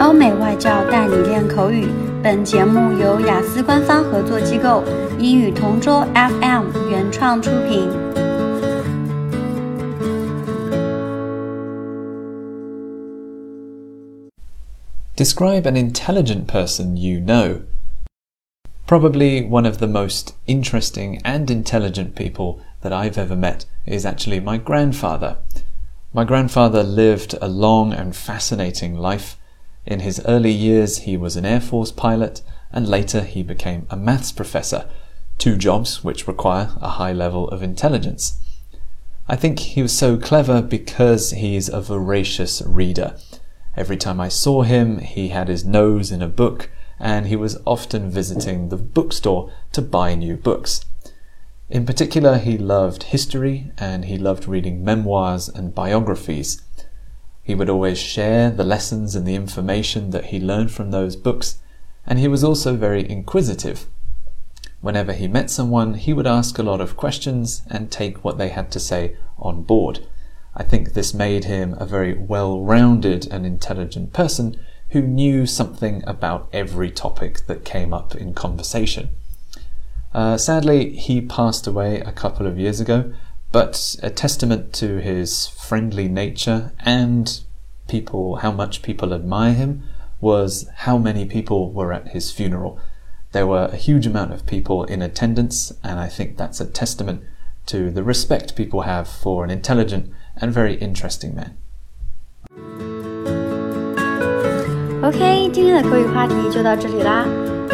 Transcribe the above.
欧美外教带你练口语。本节目由雅思官方合作机构英语同桌 FM 原创出品。Describe an intelligent person you know. Probably one of the most interesting and intelligent people that I've ever met is actually my grandfather. My grandfather lived a long and fascinating life. In his early years, he was an Air Force pilot, and later he became a maths professor, two jobs which require a high level of intelligence. I think he was so clever because he's a voracious reader. Every time I saw him, he had his nose in a book, and he was often visiting the bookstore to buy new books. In particular, he loved history and he loved reading memoirs and biographies. He would always share the lessons and the information that he learned from those books, and he was also very inquisitive. Whenever he met someone, he would ask a lot of questions and take what they had to say on board. I think this made him a very well rounded and intelligent person who knew something about every topic that came up in conversation. Uh, sadly, he passed away a couple of years ago, but a testament to his friendly nature and people, how much people admire him, was how many people were at his funeral. There were a huge amount of people in attendance, and I think that's a testament to the respect people have for an intelligent and very interesting man. OK，今天的口语话题就到这里啦。